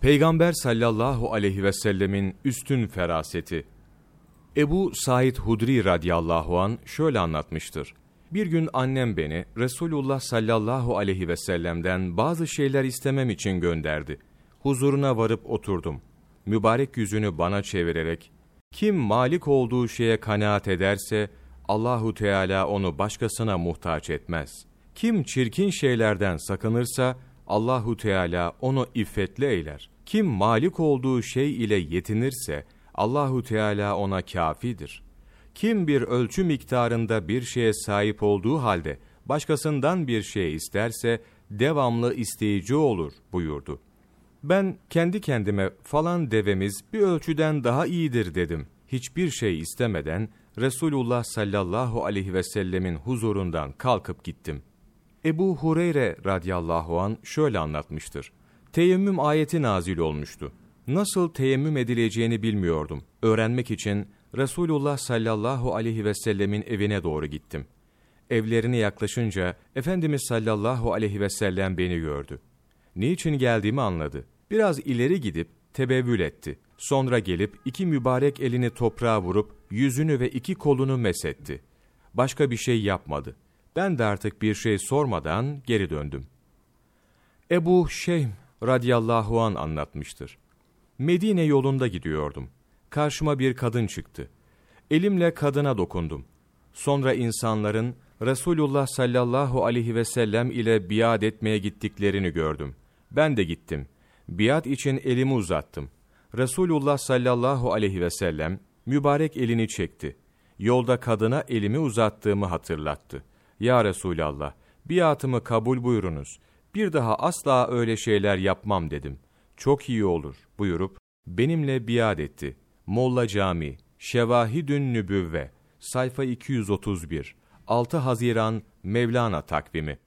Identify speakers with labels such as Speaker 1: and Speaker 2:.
Speaker 1: Peygamber sallallahu aleyhi ve sellemin üstün feraseti. Ebu Said Hudri radıyallahu an şöyle anlatmıştır. Bir gün annem beni Resulullah sallallahu aleyhi ve sellem'den bazı şeyler istemem için gönderdi. Huzuruna varıp oturdum. Mübarek yüzünü bana çevirerek, kim malik olduğu şeye kanaat ederse, Allahu Teala onu başkasına muhtaç etmez. Kim çirkin şeylerden sakınırsa, Allahu Teala onu iffetli eyler. Kim malik olduğu şey ile yetinirse Allahu Teala ona kafidir. Kim bir ölçü miktarında bir şeye sahip olduğu halde başkasından bir şey isterse devamlı isteyici olur buyurdu. Ben kendi kendime falan devemiz bir ölçüden daha iyidir dedim. Hiçbir şey istemeden Resulullah sallallahu aleyhi ve sellemin huzurundan kalkıp gittim. Ebu Hureyre radıyallahu an şöyle anlatmıştır. Teyemmüm ayeti nazil olmuştu. Nasıl teyemmüm edileceğini bilmiyordum. Öğrenmek için Resulullah sallallahu aleyhi ve sellemin evine doğru gittim. Evlerine yaklaşınca Efendimiz sallallahu aleyhi ve sellem beni gördü. Niçin geldiğimi anladı. Biraz ileri gidip tebevül etti. Sonra gelip iki mübarek elini toprağa vurup yüzünü ve iki kolunu mesetti. Başka bir şey yapmadı. Ben de artık bir şey sormadan geri döndüm. Ebu Şeyh radıyallahu an anlatmıştır. Medine yolunda gidiyordum. Karşıma bir kadın çıktı. Elimle kadına dokundum. Sonra insanların Resulullah sallallahu aleyhi ve sellem ile biat etmeye gittiklerini gördüm. Ben de gittim. Biat için elimi uzattım. Resulullah sallallahu aleyhi ve sellem mübarek elini çekti. Yolda kadına elimi uzattığımı hatırlattı. Ya Resulallah, biatımı kabul buyurunuz. Bir daha asla öyle şeyler yapmam dedim. Çok iyi olur buyurup benimle biat etti. Molla Cami, Şevahidün Nübüvve, sayfa 231, 6 Haziran Mevlana takvimi.